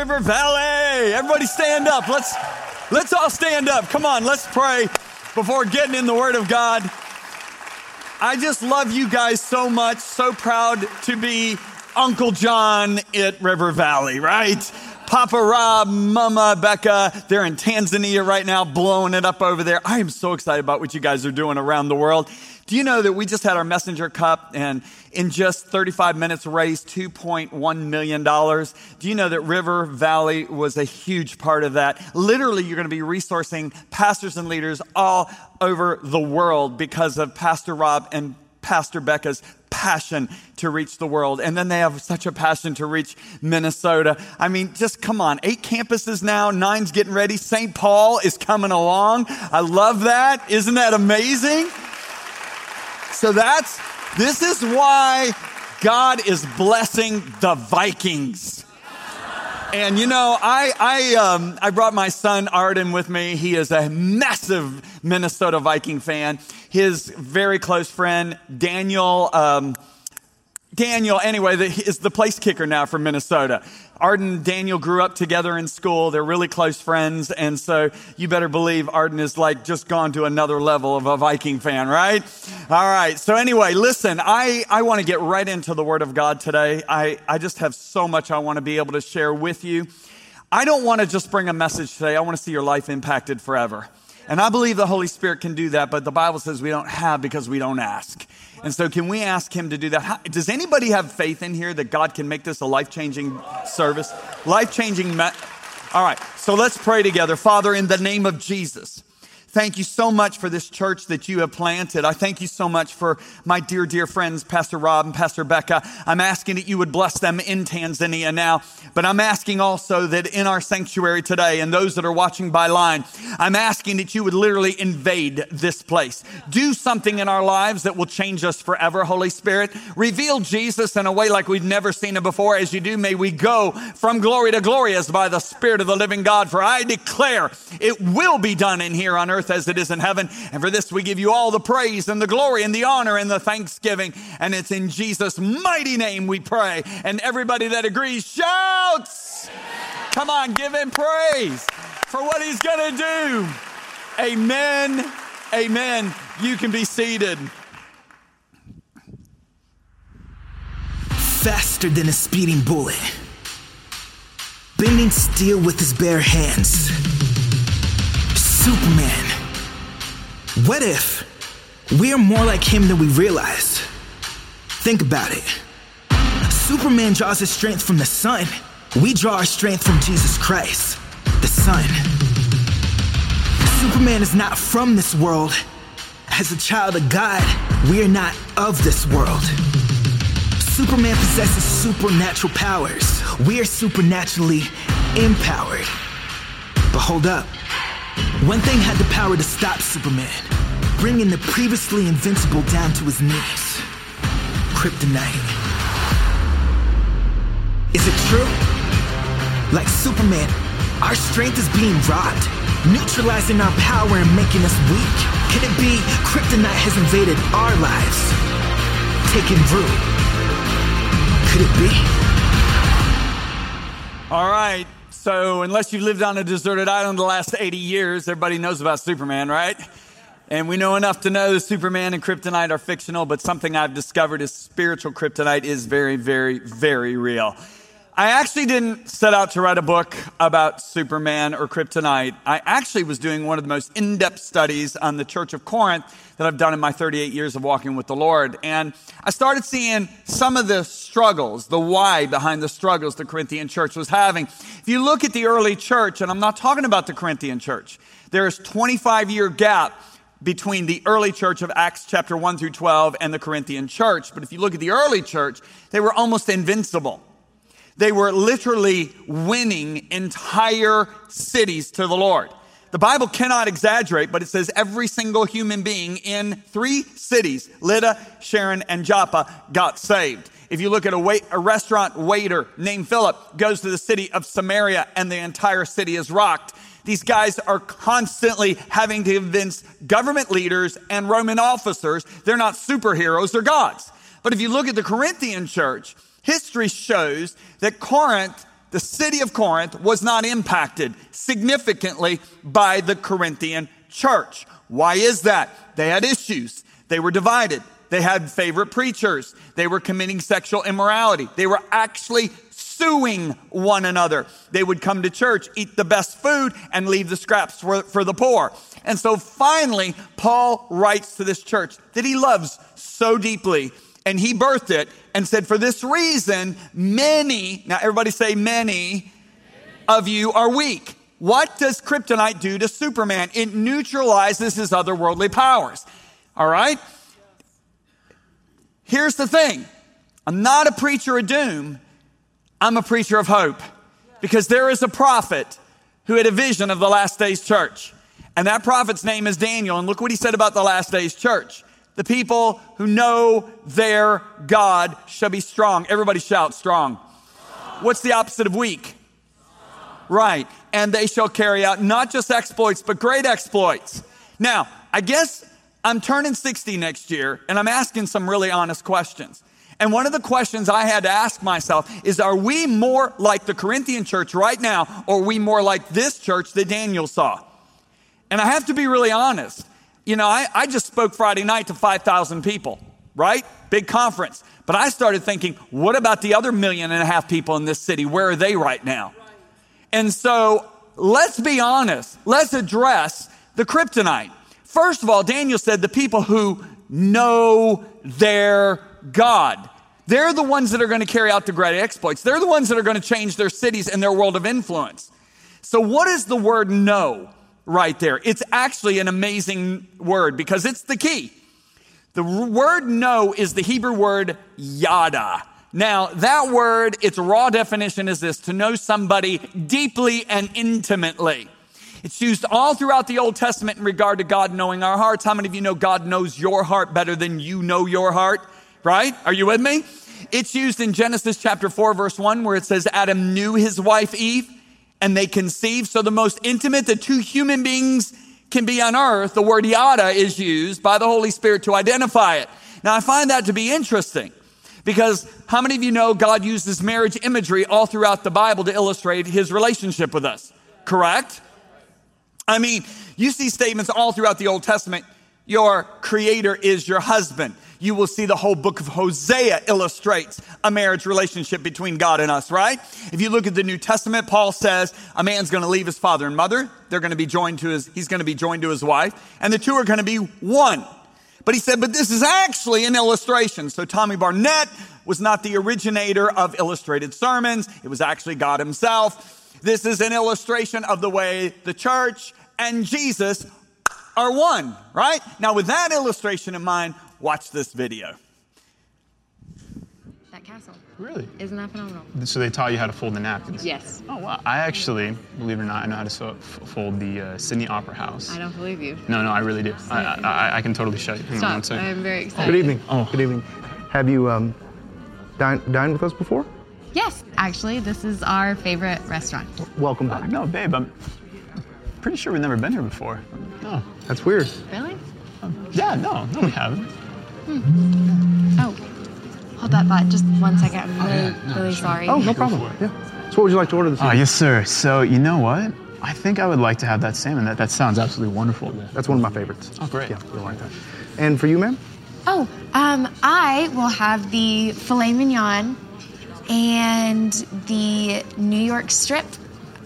River Valley. Everybody stand up. Let's let's all stand up. Come on, let's pray before getting in the word of God. I just love you guys so much. So proud to be Uncle John at River Valley, right? Papa Rob, Mama Becca, they're in Tanzania right now, blowing it up over there. I am so excited about what you guys are doing around the world. Do you know that we just had our messenger cup and in just 35 minutes raised $2.1 million? Do you know that River Valley was a huge part of that? Literally, you're going to be resourcing pastors and leaders all over the world because of Pastor Rob and Pastor Becca's passion to reach the world. And then they have such a passion to reach Minnesota. I mean, just come on. Eight campuses now, nine's getting ready. St. Paul is coming along. I love that. Isn't that amazing? So that's, this is why God is blessing the Vikings. And you know, I I um, I brought my son Arden with me. He is a massive Minnesota Viking fan. His very close friend Daniel. Um, Daniel, anyway, is the place kicker now for Minnesota. Arden and Daniel grew up together in school. They're really close friends. And so you better believe Arden is like just gone to another level of a Viking fan, right? All right. So anyway, listen, I, I want to get right into the word of God today. I, I just have so much I want to be able to share with you. I don't want to just bring a message today. I want to see your life impacted forever. And I believe the Holy Spirit can do that, but the Bible says we don't have because we don't ask. And so, can we ask Him to do that? How, does anybody have faith in here that God can make this a life changing service? Life changing. Me- All right, so let's pray together. Father, in the name of Jesus. Thank you so much for this church that you have planted. I thank you so much for my dear, dear friends, Pastor Rob and Pastor Becca. I'm asking that you would bless them in Tanzania now, but I'm asking also that in our sanctuary today and those that are watching by line, I'm asking that you would literally invade this place. Do something in our lives that will change us forever, Holy Spirit. Reveal Jesus in a way like we've never seen him before. As you do, may we go from glory to glory as by the Spirit of the living God. For I declare it will be done in here on earth earth as it is in heaven. And for this, we give you all the praise and the glory and the honor and the thanksgiving. And it's in Jesus' mighty name we pray. And everybody that agrees shouts. Come on, give him praise for what he's going to do. Amen. Amen. You can be seated. Faster than a speeding bullet, bending steel with his bare hands. Superman. What if we're more like him than we realize? Think about it. Superman draws his strength from the sun. We draw our strength from Jesus Christ, the Son. Superman is not from this world. As a child of God, we are not of this world. Superman possesses supernatural powers. We are supernaturally empowered. But hold up. One thing had the power to stop Superman, bringing the previously invincible down to his knees. Kryptonite. Is it true? Like Superman, our strength is being robbed, neutralizing our power and making us weak. Could it be Kryptonite has invaded our lives, taking root? Could it be? All right. So, unless you've lived on a deserted island the last 80 years, everybody knows about Superman, right? And we know enough to know that Superman and kryptonite are fictional, but something I've discovered is spiritual kryptonite is very, very, very real. I actually didn't set out to write a book about Superman or kryptonite. I actually was doing one of the most in depth studies on the Church of Corinth that I've done in my 38 years of walking with the Lord. And I started seeing some of the struggles, the why behind the struggles the Corinthian church was having. If you look at the early church, and I'm not talking about the Corinthian church, there's 25 year gap between the early church of Acts chapter 1 through 12 and the Corinthian church. But if you look at the early church, they were almost invincible. They were literally winning entire cities to the Lord. The Bible cannot exaggerate, but it says every single human being in three cities, Lydda, Sharon, and Joppa, got saved. If you look at a, wait, a restaurant waiter named Philip goes to the city of Samaria and the entire city is rocked. These guys are constantly having to convince government leaders and Roman officers they're not superheroes, they're gods. But if you look at the Corinthian church, History shows that Corinth, the city of Corinth, was not impacted significantly by the Corinthian church. Why is that? They had issues. They were divided. They had favorite preachers. They were committing sexual immorality. They were actually suing one another. They would come to church, eat the best food, and leave the scraps for, for the poor. And so finally, Paul writes to this church that he loves so deeply and he birthed it and said, For this reason, many, now everybody say, many of you are weak. What does kryptonite do to Superman? It neutralizes his otherworldly powers. All right? Here's the thing I'm not a preacher of doom, I'm a preacher of hope. Because there is a prophet who had a vision of the last days church. And that prophet's name is Daniel. And look what he said about the last days church. The people who know their God shall be strong. Everybody shout strong. strong. What's the opposite of weak? Strong. Right. And they shall carry out not just exploits, but great exploits. Now, I guess I'm turning 60 next year and I'm asking some really honest questions. And one of the questions I had to ask myself is Are we more like the Corinthian church right now, or are we more like this church that Daniel saw? And I have to be really honest. You know, I, I just spoke Friday night to 5,000 people, right? Big conference. But I started thinking, what about the other million and a half people in this city? Where are they right now? And so let's be honest. Let's address the kryptonite. First of all, Daniel said the people who know their God. They're the ones that are going to carry out the great exploits. They're the ones that are going to change their cities and their world of influence. So, what is the word know? Right there. It's actually an amazing word because it's the key. The word know is the Hebrew word yada. Now, that word, its raw definition is this to know somebody deeply and intimately. It's used all throughout the Old Testament in regard to God knowing our hearts. How many of you know God knows your heart better than you know your heart? Right? Are you with me? It's used in Genesis chapter 4, verse 1, where it says Adam knew his wife Eve and they conceive. So the most intimate that two human beings can be on earth, the word yada is used by the Holy Spirit to identify it. Now I find that to be interesting because how many of you know God uses marriage imagery all throughout the Bible to illustrate his relationship with us? Correct? I mean, you see statements all throughout the Old Testament. Your creator is your husband you will see the whole book of Hosea illustrates a marriage relationship between God and us, right? If you look at the New Testament, Paul says a man's going to leave his father and mother. They're going to be joined to his, he's going to be joined to his wife, and the two are going to be one. But he said, but this is actually an illustration. So Tommy Barnett was not the originator of illustrated sermons. It was actually God himself. This is an illustration of the way the church and Jesus are one, right? Now, with that illustration in mind, Watch this video. That castle. Really? Isn't that phenomenal? So they taught you how to fold the napkins? Yes. Oh, wow. I actually, believe it or not, I know how to fold the uh, Sydney Opera House. I don't believe you. No, no, I really do. I, I, I, can totally show you. Hang Stop. I'm very excited. Good evening. Oh. Good evening. Have you um, dined, dined with us before? Yes. Actually, this is our favorite restaurant. Welcome back. Uh, no, babe, I'm pretty sure we've never been here before. No. That's weird. Really? Um, yeah, no, no, we haven't. Hmm. Oh, hold that thought just one second. I'm really, oh, yeah. no, really sure. sorry. Oh, no problem. Yeah. So, what would you like to order this evening? Uh, yes, sir. So, you know what? I think I would like to have that salmon. That, that sounds absolutely wonderful. That's one of my favorites. Oh, great. Yeah, you'll like that. And for you, ma'am? Oh, um, I will have the filet mignon and the New York strip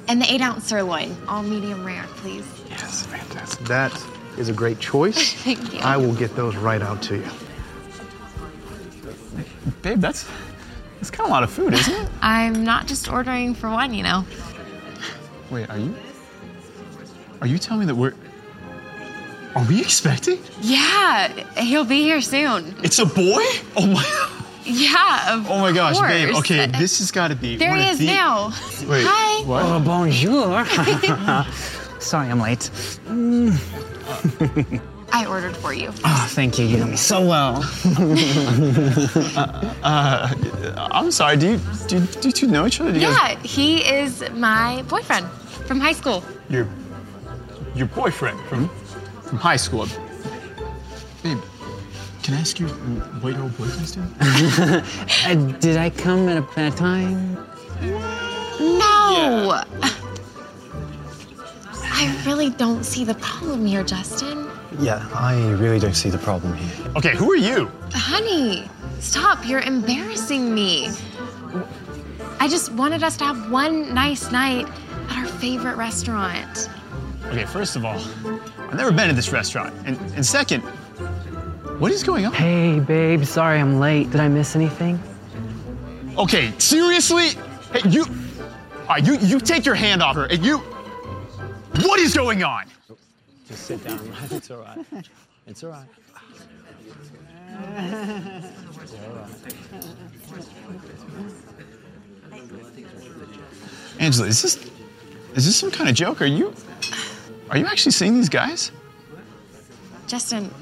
and the eight ounce sirloin, all medium rare, please. Yes, fantastic. That is a great choice. Thank you. I will get those right out to you. Babe, that's that's kind of a lot of food, isn't it? I'm not just ordering for one, you know. Wait, are you? Are you telling me that we're? Are we expecting? Yeah, he'll be here soon. It's a boy? Oh my! Yeah, of Oh my gosh, babe. Okay, this has got to be. There one he of is the- now. Wait, Hi. What? Oh, bonjour. Sorry I'm late. I ordered for you. Oh, thank you. You know me so well. Uh, uh, I'm sorry. Do you do, you- do you two know each other? Do you guys- Yeah, he is my boyfriend from high school. your your boyfriend from from high school. Babe, can I ask you what your old boyfriend's doing? Uh, did I come at a bad time? No. I really don't see the problem here, Justin. Yeah, I really don't see the problem here. Okay, who are you? Honey, stop. You're embarrassing me. I just wanted us to have one nice night at our favorite restaurant. Okay, first of all, I've never been to this restaurant, and, and second, what is going on? Hey, babe. Sorry I'm late. Did I miss anything? Okay, seriously? Hey, you, all right, you you take your hand off her, and you, what is going on? Just sit down. It's all right. It's all right. Angela, is this is this some kind of joke? Are you are you actually seeing these guys? Justin,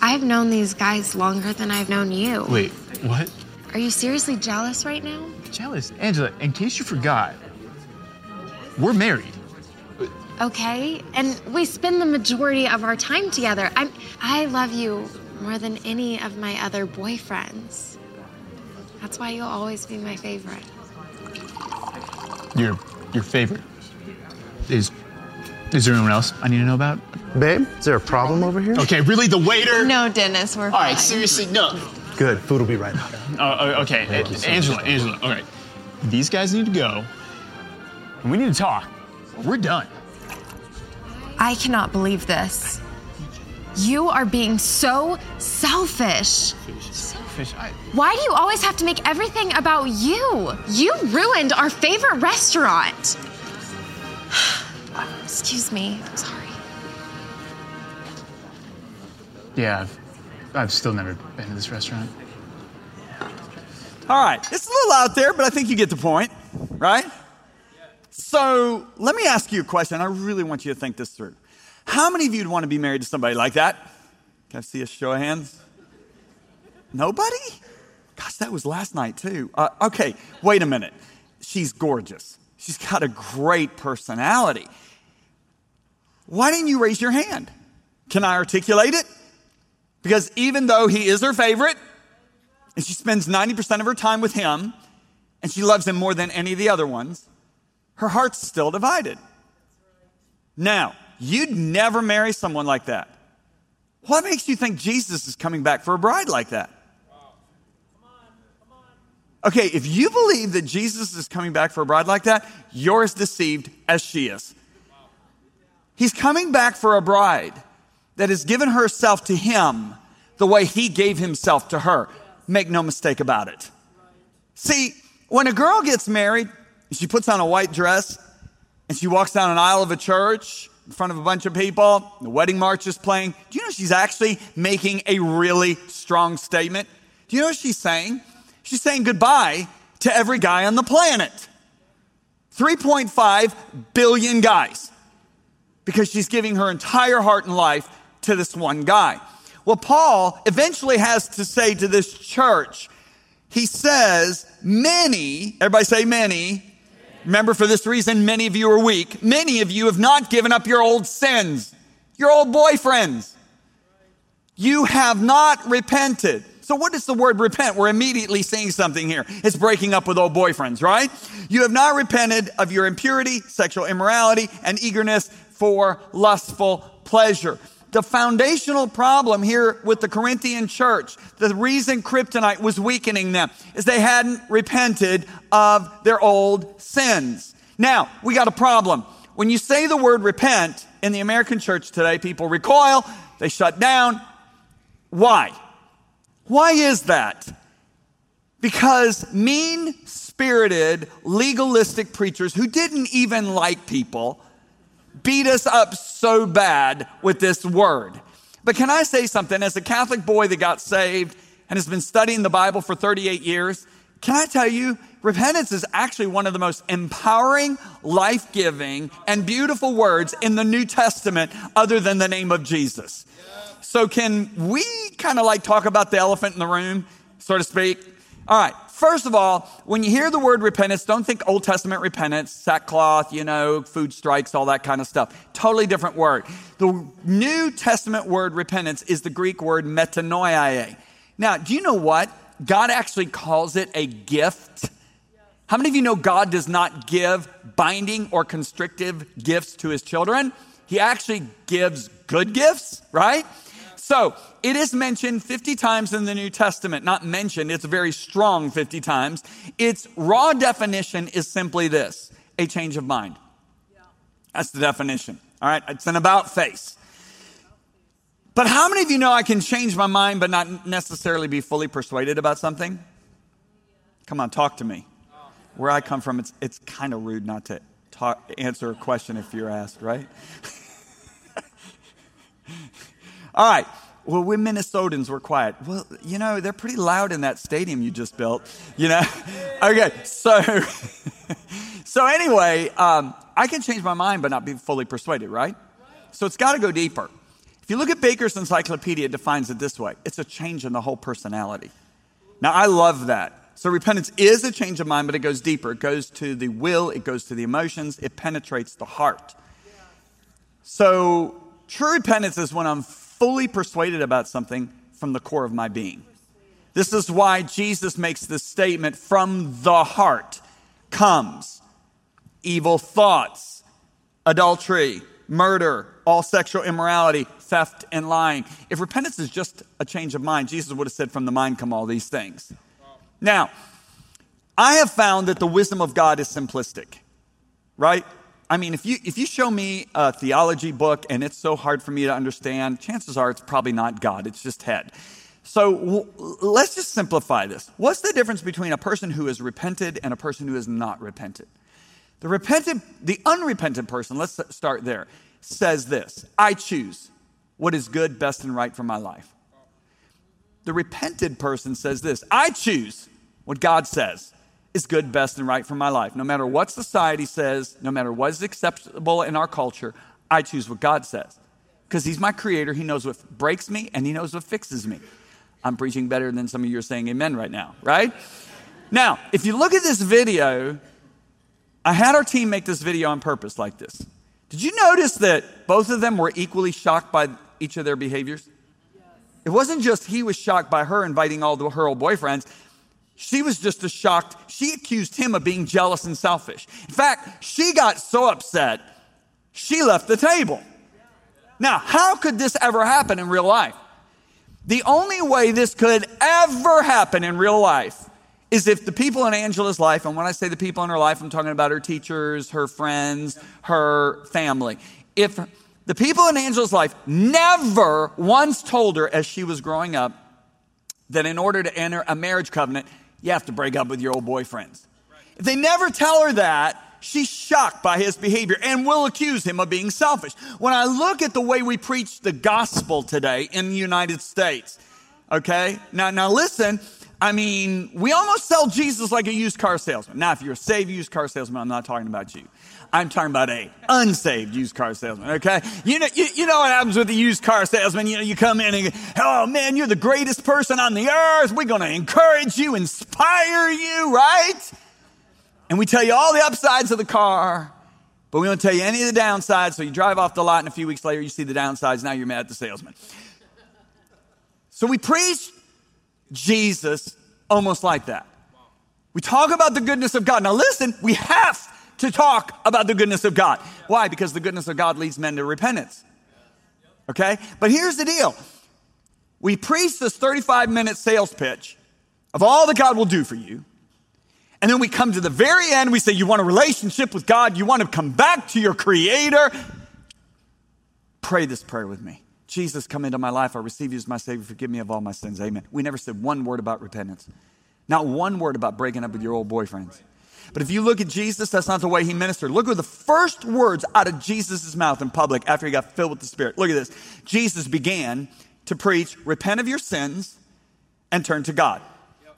I've known these guys longer than I've known you. Wait, what? Are you seriously jealous right now? Jealous, Angela. In case you forgot, we're married. Okay, and we spend the majority of our time together. I'm I love you more than any of my other boyfriends. That's why you'll always be my favorite. Your your favorite is is there anyone else I need to know about? Babe, is there a problem over here? Okay, really, the waiter. No, Dennis, we're All right, seriously, no. Good. Food will be right out. Uh, okay, Angela, Angela. All right, these guys need to go, we need to talk. We're done. I cannot believe this. You are being so selfish. Selfish. I, Why do you always have to make everything about you? You ruined our favorite restaurant. Excuse me. I'm sorry. yeah, I've, I've still never been to this restaurant. All right, it's a little out there, but I think you get the point, right? So let me ask you a question. I really want you to think this through. How many of you would want to be married to somebody like that? Can I see a show of hands? Nobody? Gosh, that was last night too. Uh, okay, wait a minute. She's gorgeous. She's got a great personality. Why didn't you raise your hand? Can I articulate it? Because even though he is her favorite, and she spends 90% of her time with him, and she loves him more than any of the other ones, her heart's still divided. Now, you'd never marry someone like that. What makes you think Jesus is coming back for a bride like that? Okay, if you believe that Jesus is coming back for a bride like that, you're as deceived as she is. He's coming back for a bride that has given herself to him the way he gave himself to her. Make no mistake about it. See, when a girl gets married, she puts on a white dress and she walks down an aisle of a church in front of a bunch of people, the wedding march is playing. Do you know she's actually making a really strong statement? Do you know what she's saying? She's saying goodbye to every guy on the planet. 3.5 billion guys because she's giving her entire heart and life to this one guy. Well, Paul eventually has to say to this church, he says, many, everybody say many. Remember, for this reason, many of you are weak. Many of you have not given up your old sins, your old boyfriends. You have not repented. So, what is the word repent? We're immediately seeing something here. It's breaking up with old boyfriends, right? You have not repented of your impurity, sexual immorality, and eagerness for lustful pleasure. The foundational problem here with the Corinthian church, the reason kryptonite was weakening them, is they hadn't repented of their old sins. Now, we got a problem. When you say the word repent in the American church today, people recoil, they shut down. Why? Why is that? Because mean spirited, legalistic preachers who didn't even like people beat us up so bad with this word. But can I say something? As a Catholic boy that got saved and has been studying the Bible for 38 years, can I tell you, repentance is actually one of the most empowering, life giving, and beautiful words in the New Testament other than the name of Jesus. So, can we kind of like talk about the elephant in the room, so to speak? All right. First of all, when you hear the word repentance, don't think Old Testament repentance, sackcloth, you know, food strikes, all that kind of stuff. Totally different word. The New Testament word repentance is the Greek word metanoia. Now, do you know what? God actually calls it a gift. How many of you know God does not give binding or constrictive gifts to his children? He actually gives good gifts, right? So it is mentioned 50 times in the New Testament. Not mentioned, it's very strong 50 times. Its raw definition is simply this a change of mind. That's the definition. All right, it's an about face. But how many of you know I can change my mind but not necessarily be fully persuaded about something? Come on, talk to me. Where I come from, it's, it's kind of rude not to talk, answer a question if you're asked, right? All right. Well, we Minnesotans were quiet. Well, you know, they're pretty loud in that stadium you just built, you know? okay, so, so anyway, um, I can change my mind but not be fully persuaded, right? So it's got to go deeper. If you look at Baker's encyclopedia, it defines it this way it's a change in the whole personality. Now, I love that. So, repentance is a change of mind, but it goes deeper. It goes to the will, it goes to the emotions, it penetrates the heart. So, true repentance is when I'm fully persuaded about something from the core of my being. This is why Jesus makes this statement from the heart comes evil thoughts, adultery, murder, all sexual immorality, theft, and lying. If repentance is just a change of mind, Jesus would have said, From the mind come all these things. Now, I have found that the wisdom of God is simplistic, right? I mean, if you, if you show me a theology book and it's so hard for me to understand, chances are it's probably not God, it's just head. So w- let's just simplify this. What's the difference between a person who has repented and a person who has not repented? The repentant, the unrepentant person, let's start there, says this I choose what is good, best, and right for my life. The repented person says this I choose what God says is good, best, and right for my life. No matter what society says, no matter what is acceptable in our culture, I choose what God says. Because He's my creator, He knows what breaks me, and He knows what fixes me. I'm preaching better than some of you are saying amen right now, right? Now, if you look at this video, I had our team make this video on purpose like this. Did you notice that both of them were equally shocked by each of their behaviors? It wasn't just he was shocked by her inviting all the, her old boyfriends. She was just as shocked. She accused him of being jealous and selfish. In fact, she got so upset, she left the table. Now, how could this ever happen in real life? The only way this could ever happen in real life is if the people in Angela's life, and when I say the people in her life, I'm talking about her teachers, her friends, her family. If the people in Angela's life never once told her as she was growing up that in order to enter a marriage covenant, you have to break up with your old boyfriends. If they never tell her that, she's shocked by his behavior and will accuse him of being selfish. When I look at the way we preach the gospel today in the United States, okay? Now, now listen, I mean, we almost sell Jesus like a used car salesman. Now, if you're a saved used car salesman, I'm not talking about you. I'm talking about a unsaved used car salesman, okay? You know, you, you know what happens with the used car salesman? You know, you come in and, oh man, you're the greatest person on the earth. We're going to encourage you, inspire you, right? And we tell you all the upsides of the car, but we don't tell you any of the downsides. So you drive off the lot and a few weeks later you see the downsides. Now you're mad at the salesman. So we preach Jesus almost like that. We talk about the goodness of God. Now listen, we have to talk about the goodness of God. Why? Because the goodness of God leads men to repentance. Okay? But here's the deal we preach this 35 minute sales pitch of all that God will do for you. And then we come to the very end, we say, You want a relationship with God, you want to come back to your Creator. Pray this prayer with me. Jesus, come into my life. I receive you as my Savior. Forgive me of all my sins. Amen. We never said one word about repentance, not one word about breaking up with your old boyfriends. But if you look at Jesus, that's not the way he ministered. Look at the first words out of Jesus' mouth in public after he got filled with the Spirit. Look at this. Jesus began to preach, repent of your sins and turn to God.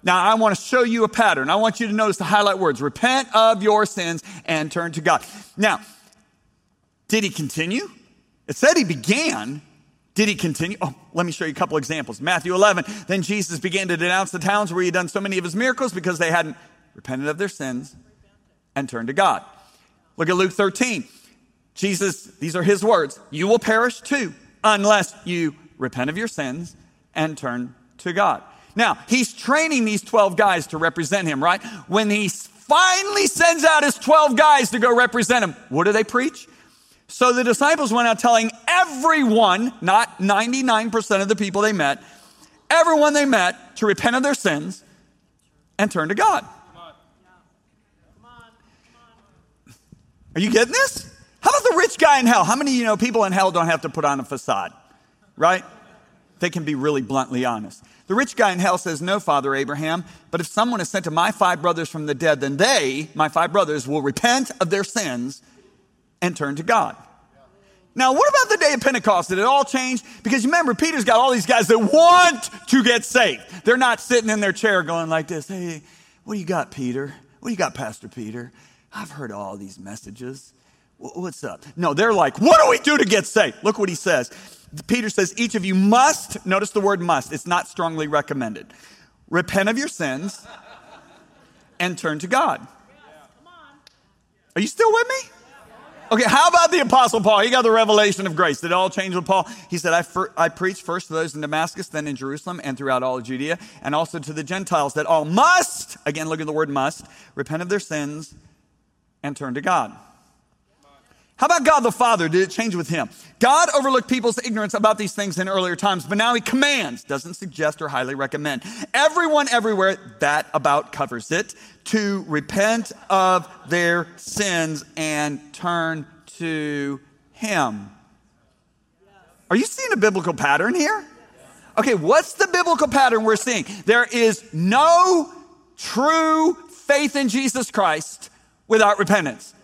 Now, I want to show you a pattern. I want you to notice the highlight words repent of your sins and turn to God. Now, did he continue? It said he began. Did he continue? Oh, let me show you a couple examples. Matthew 11. Then Jesus began to denounce the towns where he had done so many of his miracles because they hadn't repented of their sins and turned to God. Look at Luke 13. Jesus, these are his words You will perish too unless you repent of your sins and turn to God. Now, he's training these 12 guys to represent him, right? When he finally sends out his 12 guys to go represent him, what do they preach? So the disciples went out telling everyone, not 99% of the people they met, everyone they met to repent of their sins and turn to God. Are you getting this? How about the rich guy in hell? How many you know people in hell don't have to put on a facade? Right? They can be really bluntly honest. The rich guy in hell says, No, Father Abraham, but if someone is sent to my five brothers from the dead, then they, my five brothers, will repent of their sins and turn to God. Now, what about the day of Pentecost? Did it all change? Because remember, Peter's got all these guys that want to get saved. They're not sitting in their chair going like this Hey, what do you got, Peter? What do you got, Pastor Peter? I've heard all these messages. What's up? No, they're like, What do we do to get saved? Look what he says. Peter says, Each of you must, notice the word must, it's not strongly recommended. Repent of your sins and turn to God. Are you still with me? Okay, how about the Apostle Paul? He got the revelation of grace. Did it all change with Paul? He said, I, fir- I preached first to those in Damascus, then in Jerusalem, and throughout all Judea, and also to the Gentiles that all must, again, look at the word must, repent of their sins and turn to God. How about God the Father? Did it change with him? God overlooked people's ignorance about these things in earlier times, but now he commands, doesn't suggest or highly recommend. Everyone everywhere, that about covers it, to repent of their sins and turn to him. Are you seeing a biblical pattern here? Okay, what's the biblical pattern we're seeing? There is no true faith in Jesus Christ without repentance.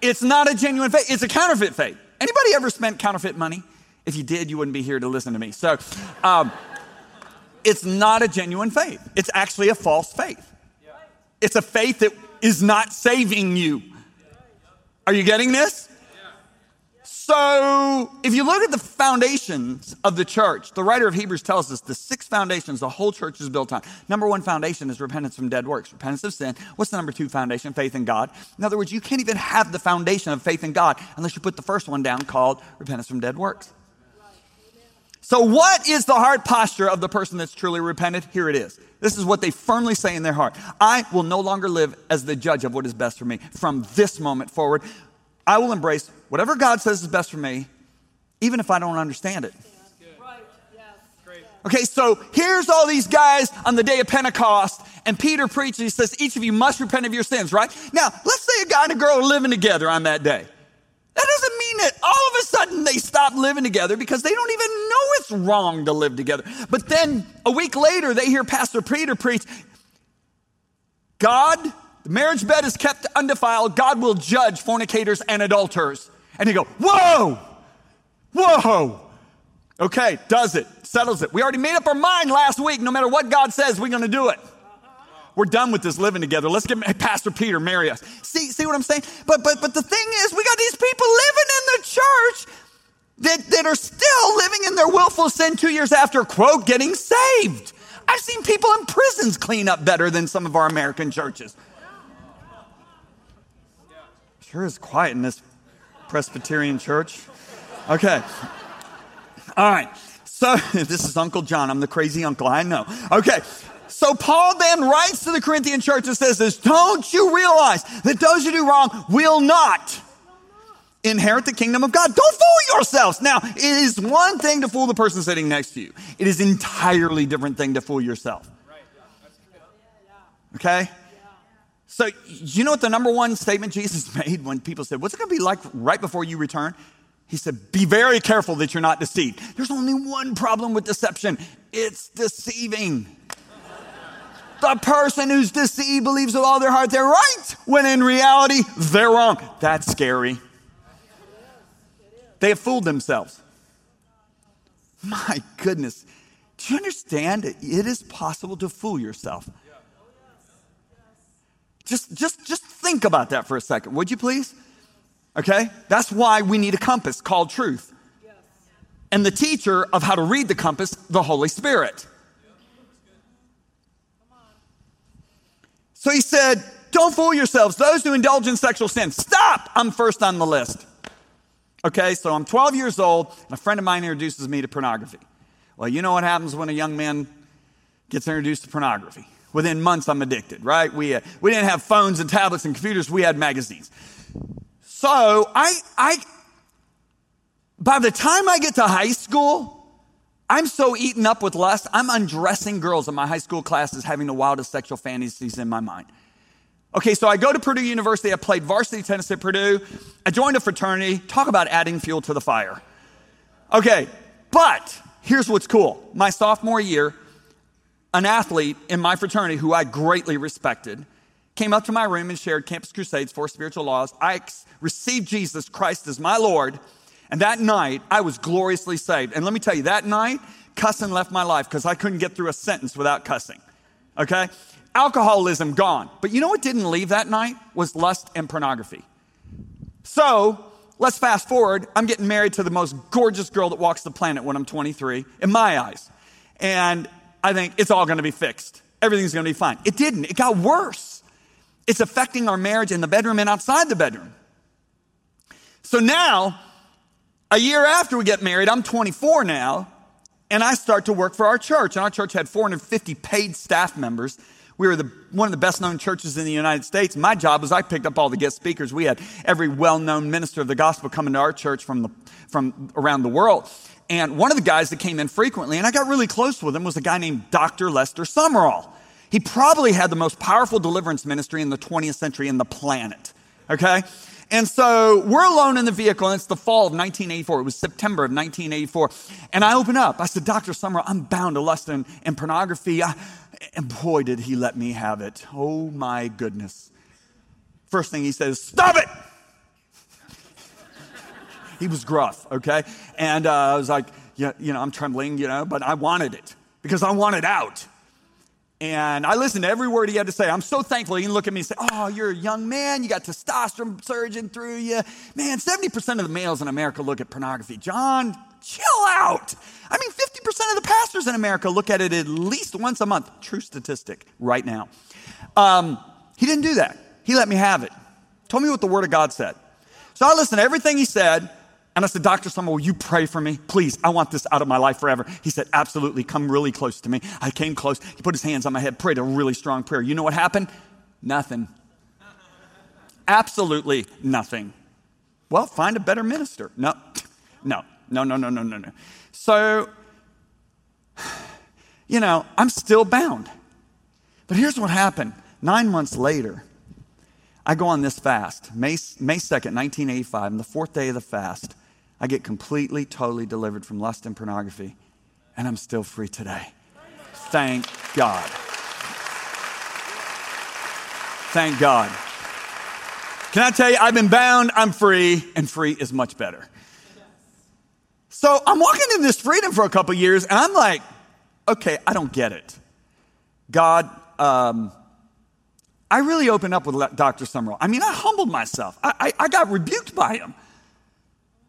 It's not a genuine faith. It's a counterfeit faith. Anybody ever spent counterfeit money? If you did, you wouldn't be here to listen to me. So, um, it's not a genuine faith. It's actually a false faith. It's a faith that is not saving you. Are you getting this? So, if you look at the foundations of the church, the writer of Hebrews tells us the six foundations the whole church is built on. Number one foundation is repentance from dead works, repentance of sin. What's the number two foundation? Faith in God. In other words, you can't even have the foundation of faith in God unless you put the first one down called repentance from dead works. So, what is the heart posture of the person that's truly repented? Here it is. This is what they firmly say in their heart I will no longer live as the judge of what is best for me. From this moment forward, I will embrace whatever God says is best for me, even if I don't understand it. Okay, so here's all these guys on the day of Pentecost, and Peter preaches, he says, Each of you must repent of your sins, right? Now, let's say a guy and a girl are living together on that day. That doesn't mean that all of a sudden they stop living together because they don't even know it's wrong to live together. But then a week later, they hear Pastor Peter preach God the marriage bed is kept undefiled. God will judge fornicators and adulterers. And you go, whoa, whoa. Okay, does it, settles it. We already made up our mind last week. No matter what God says, we're going to do it. We're done with this living together. Let's get Pastor Peter marry us. See, see what I'm saying? But but but the thing is, we got these people living in the church that, that are still living in their willful sin two years after, quote, getting saved. I've seen people in prisons clean up better than some of our American churches. Sure is quiet in this Presbyterian church. Okay. All right. So, this is Uncle John. I'm the crazy uncle. I know. Okay. So, Paul then writes to the Corinthian church and says this Don't you realize that those who do wrong will not inherit the kingdom of God. Don't fool yourselves. Now, it is one thing to fool the person sitting next to you. It is entirely different thing to fool yourself. Okay? So, you know what the number one statement Jesus made when people said, What's it going to be like right before you return? He said, Be very careful that you're not deceived. There's only one problem with deception it's deceiving. the person who's deceived believes with all their heart they're right, when in reality, they're wrong. That's scary. They have fooled themselves. My goodness. Do you understand? It is possible to fool yourself. Just, just, just think about that for a second, would you please? Okay? That's why we need a compass called truth. And the teacher of how to read the compass, the Holy Spirit. So he said, Don't fool yourselves. Those who indulge in sexual sin, stop. I'm first on the list. Okay, so I'm 12 years old, and a friend of mine introduces me to pornography. Well, you know what happens when a young man gets introduced to pornography? Within months, I'm addicted, right? We, uh, we didn't have phones and tablets and computers, we had magazines. So I, I, by the time I get to high school, I'm so eaten up with lust, I'm undressing girls in my high school classes having the wildest sexual fantasies in my mind. Okay, so I go to Purdue University. I played varsity tennis at Purdue. I joined a fraternity. Talk about adding fuel to the fire. Okay, but here's what's cool. My sophomore year, an athlete in my fraternity who I greatly respected came up to my room and shared Campus Crusades, Four Spiritual Laws. I received Jesus Christ as my Lord. And that night, I was gloriously saved. And let me tell you, that night, cussing left my life because I couldn't get through a sentence without cussing. Okay? Alcoholism gone. But you know what didn't leave that night? Was lust and pornography. So, let's fast forward. I'm getting married to the most gorgeous girl that walks the planet when I'm 23, in my eyes. And I think it's all gonna be fixed. Everything's gonna be fine. It didn't, it got worse. It's affecting our marriage in the bedroom and outside the bedroom. So now, a year after we get married, I'm 24 now, and I start to work for our church. And our church had 450 paid staff members. We were the, one of the best known churches in the United States. My job was I picked up all the guest speakers. We had every well known minister of the gospel coming to our church from, the, from around the world. And one of the guys that came in frequently, and I got really close with him, was a guy named Dr. Lester Sumrall. He probably had the most powerful deliverance ministry in the 20th century in the planet. Okay? And so we're alone in the vehicle, and it's the fall of 1984. It was September of 1984. And I open up. I said, Dr. Sumrall, I'm bound to lust and, and pornography. I, and boy, did he let me have it. Oh my goodness. First thing he says, Stop it! he was gruff, okay? And uh, I was like, yeah, you know, I'm trembling, you know, but I wanted it because I wanted out. And I listened to every word he had to say. I'm so thankful he didn't look at me and say, Oh, you're a young man. You got testosterone surging through you. Man, 70% of the males in America look at pornography. John, chill out. I mean, 50% of the pastors in America look at it at least once a month. True statistic right now. Um, he didn't do that. He let me have it. Told me what the Word of God said. So I listened to everything he said. And I said, Dr. Sumrall, will you pray for me? Please, I want this out of my life forever. He said, Absolutely, come really close to me. I came close. He put his hands on my head, prayed a really strong prayer. You know what happened? Nothing. Absolutely nothing. Well, find a better minister. No, no, no, no, no, no, no, no. So, you know, I'm still bound. But here's what happened. Nine months later, I go on this fast, May, May 2nd, 1985, on the fourth day of the fast. I get completely, totally delivered from lust and pornography, and I'm still free today. Thank God. Thank God. Can I tell you, I've been bound, I'm free, and free is much better. So I'm walking in this freedom for a couple years, and I'm like, okay, I don't get it. God, um, I really opened up with Dr. Sumrall. I mean, I humbled myself. I, I, I got rebuked by him.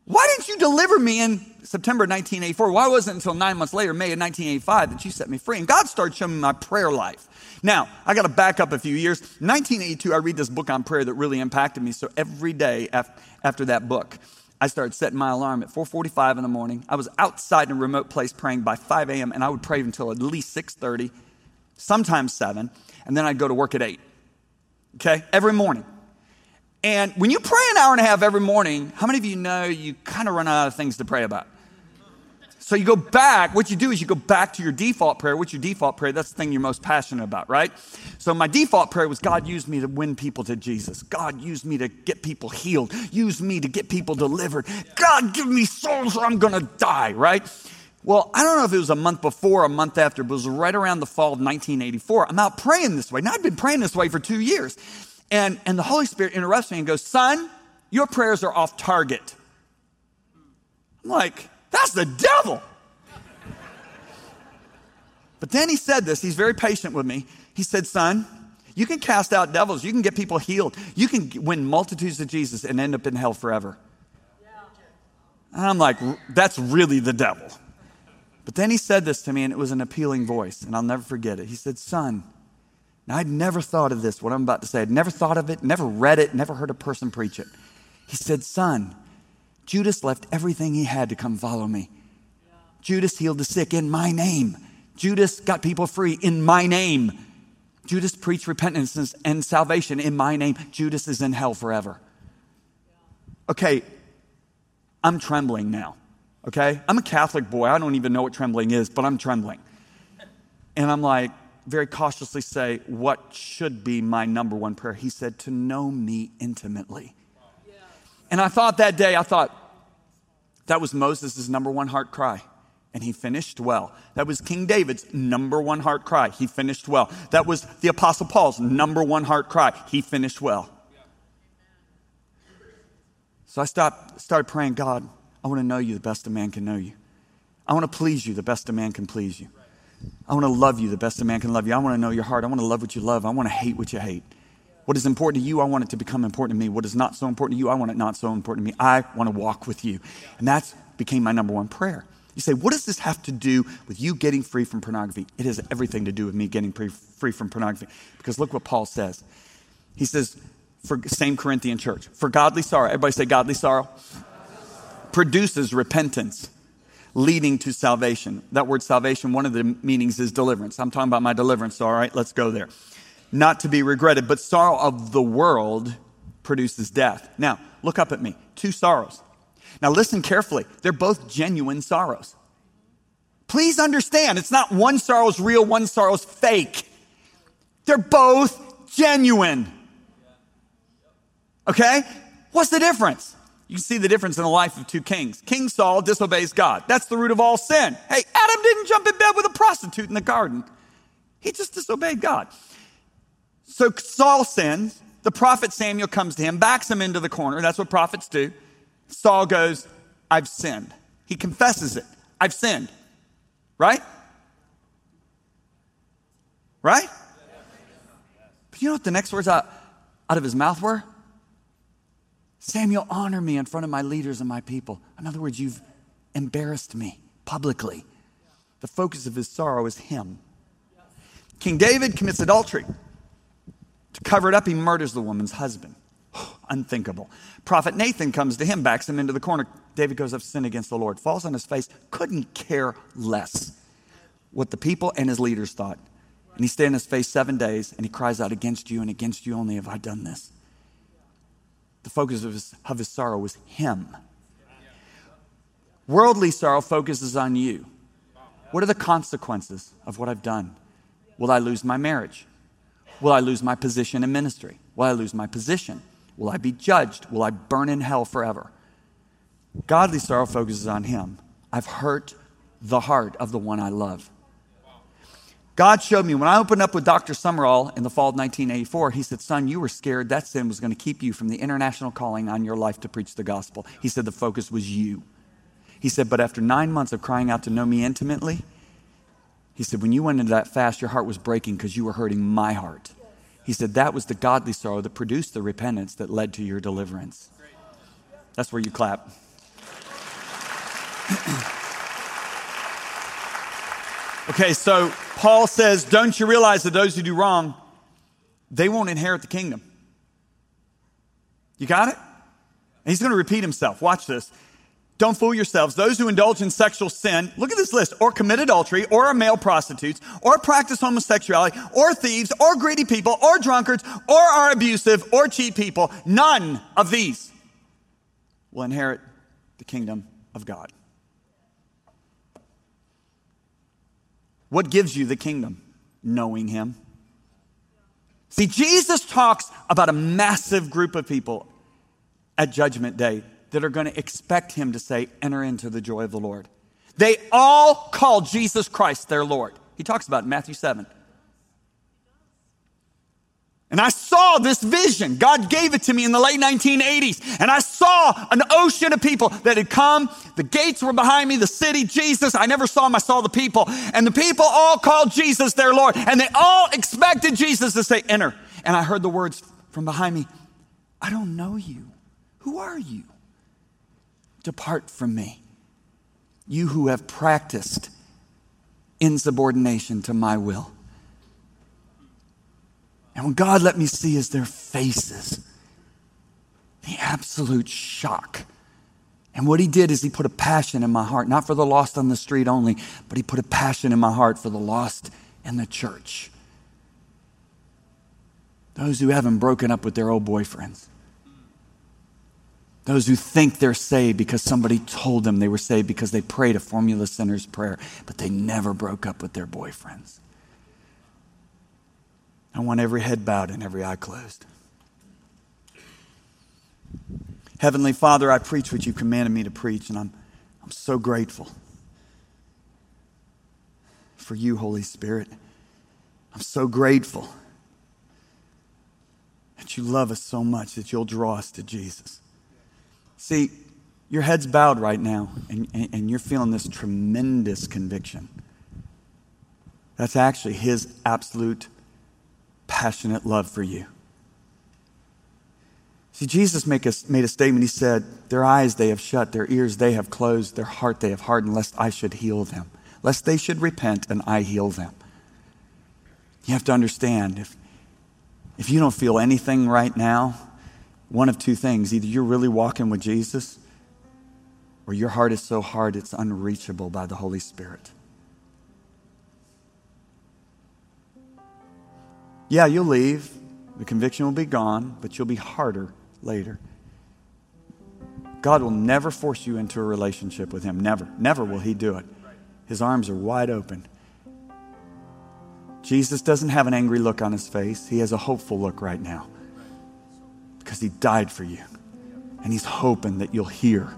Why didn't you deliver me in September 1984? Why wasn't it until nine months later, May of 1985, that you set me free? And God started showing me my prayer life. Now, I got to back up a few years. 1982, I read this book on prayer that really impacted me. So every day after that book, I started setting my alarm at 4:45 in the morning. I was outside in a remote place praying by 5 a.m. and I would pray until at least 6:30, sometimes 7, and then I'd go to work at 8. Okay, every morning. And when you pray an hour and a half every morning, how many of you know you kind of run out of things to pray about? So you go back, what you do is you go back to your default prayer. What's your default prayer? That's the thing you're most passionate about, right? So my default prayer was God used me to win people to Jesus. God used me to get people healed. Use me to get people delivered. God give me souls or I'm going to die, right? Well, I don't know if it was a month before, a month after, but it was right around the fall of 1984. I'm out praying this way. Now I've been praying this way for two years. And, and the Holy Spirit interrupts me and goes, Son, your prayers are off target. I'm like, that's the devil. But then he said this, he's very patient with me. He said, Son, you can cast out devils, you can get people healed, you can win multitudes to Jesus and end up in hell forever. And I'm like, that's really the devil. But then he said this to me, and it was an appealing voice, and I'll never forget it. He said, Son, now I'd never thought of this, what I'm about to say. I'd never thought of it, never read it, never heard a person preach it. He said, Son, Judas left everything he had to come follow me. Judas healed the sick in my name. Judas got people free in my name. Judas preached repentance and salvation in my name. Judas is in hell forever. Okay, I'm trembling now. Okay? I'm a Catholic boy. I don't even know what trembling is, but I'm trembling. And I'm like, very cautiously say, What should be my number one prayer? He said, To know me intimately. And I thought that day, I thought, that was Moses' number one heart cry. And he finished well. That was King David's number one heart cry. He finished well. That was the Apostle Paul's number one heart cry. He finished well. So I stopped, started praying, God, I want to know you the best a man can know you. I want to please you the best a man can please you. I want to love you the best a man can love you. I want to know your heart. I want to love what you love. I want to hate what you hate. What is important to you, I want it to become important to me. What is not so important to you, I want it not so important to me. I want to walk with you. And that became my number one prayer. You say, what does this have to do with you getting free from pornography? It has everything to do with me getting free from pornography. Because look what Paul says. He says, for same Corinthian church, for godly sorrow, everybody say godly sorrow, produces repentance leading to salvation. That word salvation, one of the meanings is deliverance. I'm talking about my deliverance, all right? Let's go there not to be regretted, but sorrow of the world produces death. Now, look up at me. Two sorrows. Now, listen carefully. They're both genuine sorrows. Please understand, it's not one sorrow's real, one sorrow's fake. They're both genuine. Okay? What's the difference? You can see the difference in the life of two kings. King Saul disobeys God. That's the root of all sin. Hey, Adam didn't jump in bed with a prostitute in the garden, he just disobeyed God. So Saul sins. The prophet Samuel comes to him, backs him into the corner. That's what prophets do. Saul goes, I've sinned. He confesses it. I've sinned. Right? Right? But you know what the next words out, out of his mouth were? Samuel, honor me in front of my leaders and my people. In other words, you've embarrassed me publicly. The focus of his sorrow is him. King David commits adultery. To cover it up, he murders the woman's husband. Unthinkable. Prophet Nathan comes to him, backs him into the corner. David goes, I've sinned against the Lord. Falls on his face, couldn't care less what the people and his leaders thought. And he stayed on his face seven days and he cries out, Against you and against you only have I done this. The focus of his, of his sorrow was him. Worldly sorrow focuses on you. What are the consequences of what I've done? Will I lose my marriage? Will I lose my position in ministry? Will I lose my position? Will I be judged? Will I burn in hell forever? Godly sorrow focuses on Him. I've hurt the heart of the one I love. God showed me when I opened up with Dr. Sumrall in the fall of 1984, he said, Son, you were scared that sin was going to keep you from the international calling on your life to preach the gospel. He said, The focus was you. He said, But after nine months of crying out to know me intimately, he said, When you went into that fast, your heart was breaking because you were hurting my heart. He said, That was the godly sorrow that produced the repentance that led to your deliverance. That's where you clap. okay, so Paul says, Don't you realize that those who do wrong, they won't inherit the kingdom? You got it? And he's going to repeat himself. Watch this. Don't fool yourselves. Those who indulge in sexual sin, look at this list, or commit adultery, or are male prostitutes, or practice homosexuality, or thieves, or greedy people, or drunkards, or are abusive, or cheat people, none of these will inherit the kingdom of God. What gives you the kingdom? Knowing Him. See, Jesus talks about a massive group of people at Judgment Day that are going to expect him to say, Enter into the joy of the Lord. They all call Jesus Christ their Lord. He talks about it in Matthew 7. And I saw this vision. God gave it to me in the late 1980s. And I saw an ocean of people that had come. The gates were behind me, the city, Jesus. I never saw him, I saw the people. And the people all called Jesus their Lord. And they all expected Jesus to say, Enter. And I heard the words from behind me I don't know you. Who are you? Depart from me, you who have practiced insubordination to my will. And what God let me see is their faces, the absolute shock. And what he did is he put a passion in my heart, not for the lost on the street only, but he put a passion in my heart for the lost in the church. Those who haven't broken up with their old boyfriends. Those who think they're saved because somebody told them they were saved because they prayed a formula sinner's prayer, but they never broke up with their boyfriends. I want every head bowed and every eye closed. Heavenly Father, I preach what you commanded me to preach, and I'm, I'm so grateful for you, Holy Spirit. I'm so grateful that you love us so much that you'll draw us to Jesus. See, your head's bowed right now, and, and, and you're feeling this tremendous conviction. That's actually His absolute, passionate love for you. See, Jesus make a, made a statement. He said, Their eyes they have shut, their ears they have closed, their heart they have hardened, lest I should heal them, lest they should repent and I heal them. You have to understand if, if you don't feel anything right now, one of two things either you're really walking with Jesus, or your heart is so hard it's unreachable by the Holy Spirit. Yeah, you'll leave. The conviction will be gone, but you'll be harder later. God will never force you into a relationship with Him. Never. Never will He do it. His arms are wide open. Jesus doesn't have an angry look on his face, He has a hopeful look right now because He died for you. And He's hoping that you'll hear,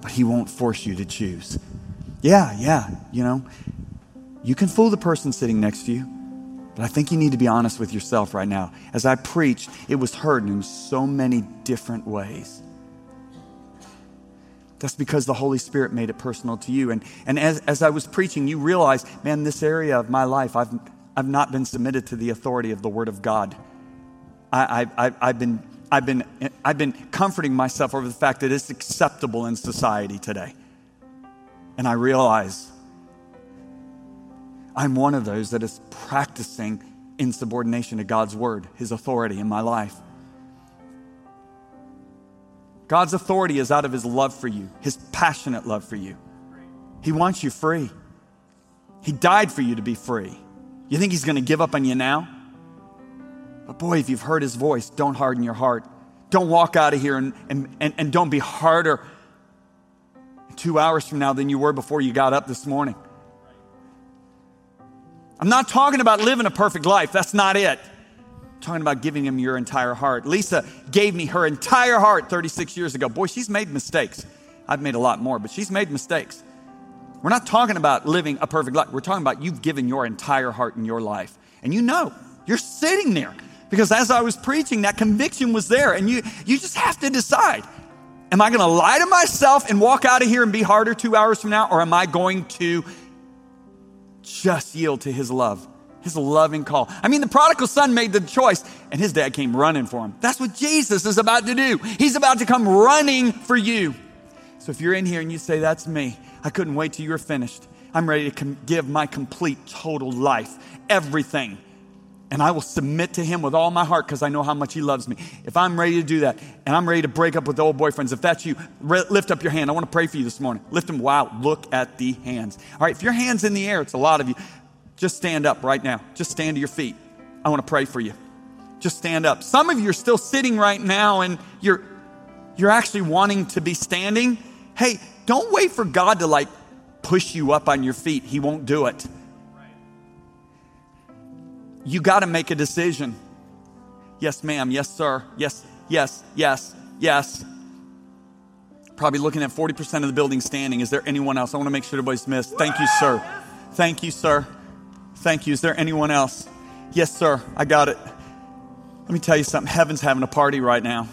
but He won't force you to choose. Yeah, yeah, you know, you can fool the person sitting next to you, but I think you need to be honest with yourself right now. As I preached, it was heard in so many different ways. That's because the Holy Spirit made it personal to you. And, and as, as I was preaching, you realize, man, this area of my life, I've, I've not been submitted to the authority of the Word of God. I, I've, been, I've, been, I've been comforting myself over the fact that it's acceptable in society today. And I realize I'm one of those that is practicing insubordination to God's word, His authority in my life. God's authority is out of His love for you, His passionate love for you. He wants you free. He died for you to be free. You think He's going to give up on you now? But boy, if you've heard his voice, don't harden your heart. Don't walk out of here and, and, and, and don't be harder two hours from now than you were before you got up this morning. I'm not talking about living a perfect life. That's not it. I'm talking about giving him your entire heart. Lisa gave me her entire heart 36 years ago. Boy, she's made mistakes. I've made a lot more, but she's made mistakes. We're not talking about living a perfect life. We're talking about you've given your entire heart in your life. And you know, you're sitting there. Because as I was preaching, that conviction was there. And you, you just have to decide am I going to lie to myself and walk out of here and be harder two hours from now? Or am I going to just yield to his love, his loving call? I mean, the prodigal son made the choice and his dad came running for him. That's what Jesus is about to do. He's about to come running for you. So if you're in here and you say, That's me, I couldn't wait till you were finished. I'm ready to com- give my complete, total life, everything and I will submit to him with all my heart because I know how much he loves me. If I'm ready to do that and I'm ready to break up with old boyfriends, if that's you, re- lift up your hand. I want to pray for you this morning. Lift them. Wow, look at the hands. All right, if your hand's in the air, it's a lot of you. Just stand up right now. Just stand to your feet. I want to pray for you. Just stand up. Some of you are still sitting right now and you're you're actually wanting to be standing. Hey, don't wait for God to like push you up on your feet. He won't do it you got to make a decision. Yes, ma'am. Yes, sir. Yes, yes, yes, yes. Probably looking at 40% of the building standing. Is there anyone else? I want to make sure everybody's missed. Thank you, sir. Thank you, sir. Thank you. Is there anyone else? Yes, sir. I got it. Let me tell you something. Heaven's having a party right now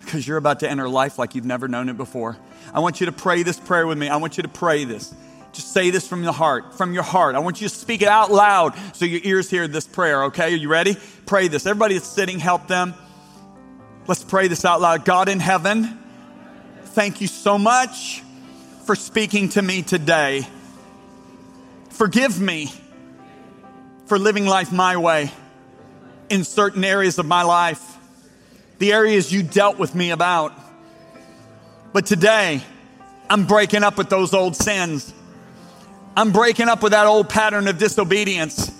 because you're about to enter life like you've never known it before. I want you to pray this prayer with me. I want you to pray this. Just say this from the heart, from your heart. I want you to speak it out loud so your ears hear this prayer, okay? Are you ready? Pray this. Everybody that's sitting, help them. Let's pray this out loud. God in heaven, thank you so much for speaking to me today. Forgive me for living life my way in certain areas of my life, the areas you dealt with me about. But today, I'm breaking up with those old sins. I'm breaking up with that old pattern of disobedience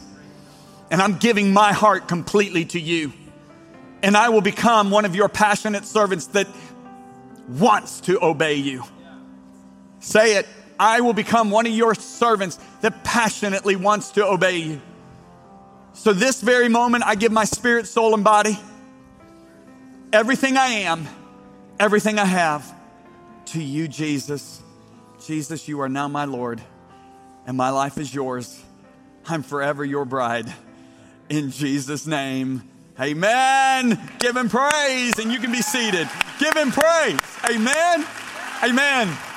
and I'm giving my heart completely to you. And I will become one of your passionate servants that wants to obey you. Say it. I will become one of your servants that passionately wants to obey you. So, this very moment, I give my spirit, soul, and body, everything I am, everything I have, to you, Jesus. Jesus, you are now my Lord and my life is yours. I'm forever your bride. In Jesus' name, amen. Give him praise, and you can be seated. Give him praise. Amen. Amen.